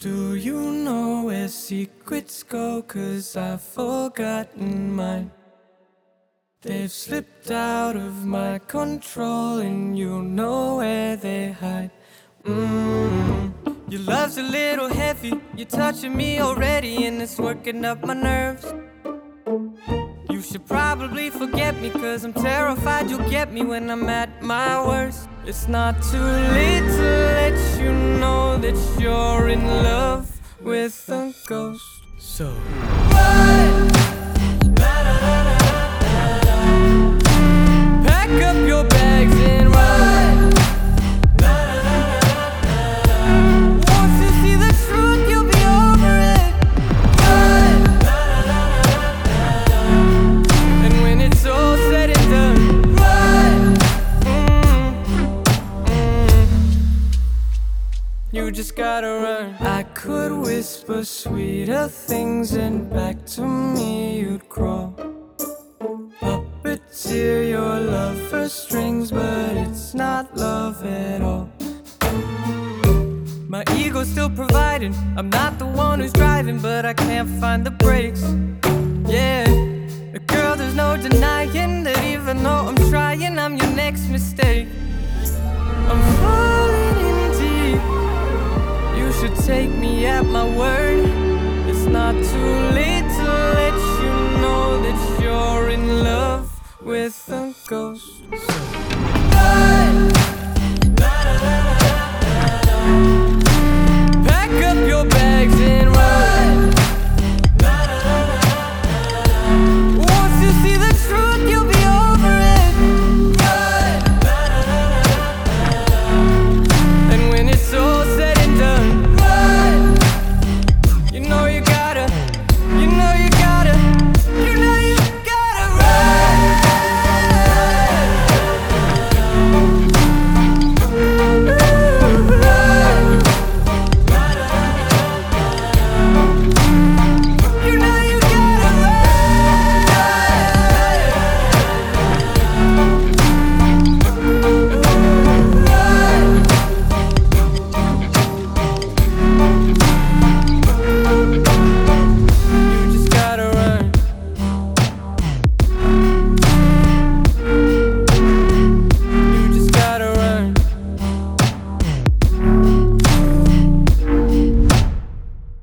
Do you know where secrets go? Cause I've forgotten mine. They've slipped out of my control, and you know where they hide. Mm. Your love's a little heavy, you're touching me already, and it's working up my nerves. You should probably forget me, cause I'm terrified you'll get me when I'm at my worst. It's not too late to you know that you're in love with a ghost. So, run! You just gotta run. I could whisper sweeter things, and back to me you'd crawl. Puppeteer your love for strings, but it's not love at all. My ego's still providing. I'm not the one who's driving, but I can't find the brakes. Yeah, girl, there's no denying that even though I'm trying, I'm your next mistake. I'm falling take me at my word. It's not too late to let you know that you're in love with a ghost. So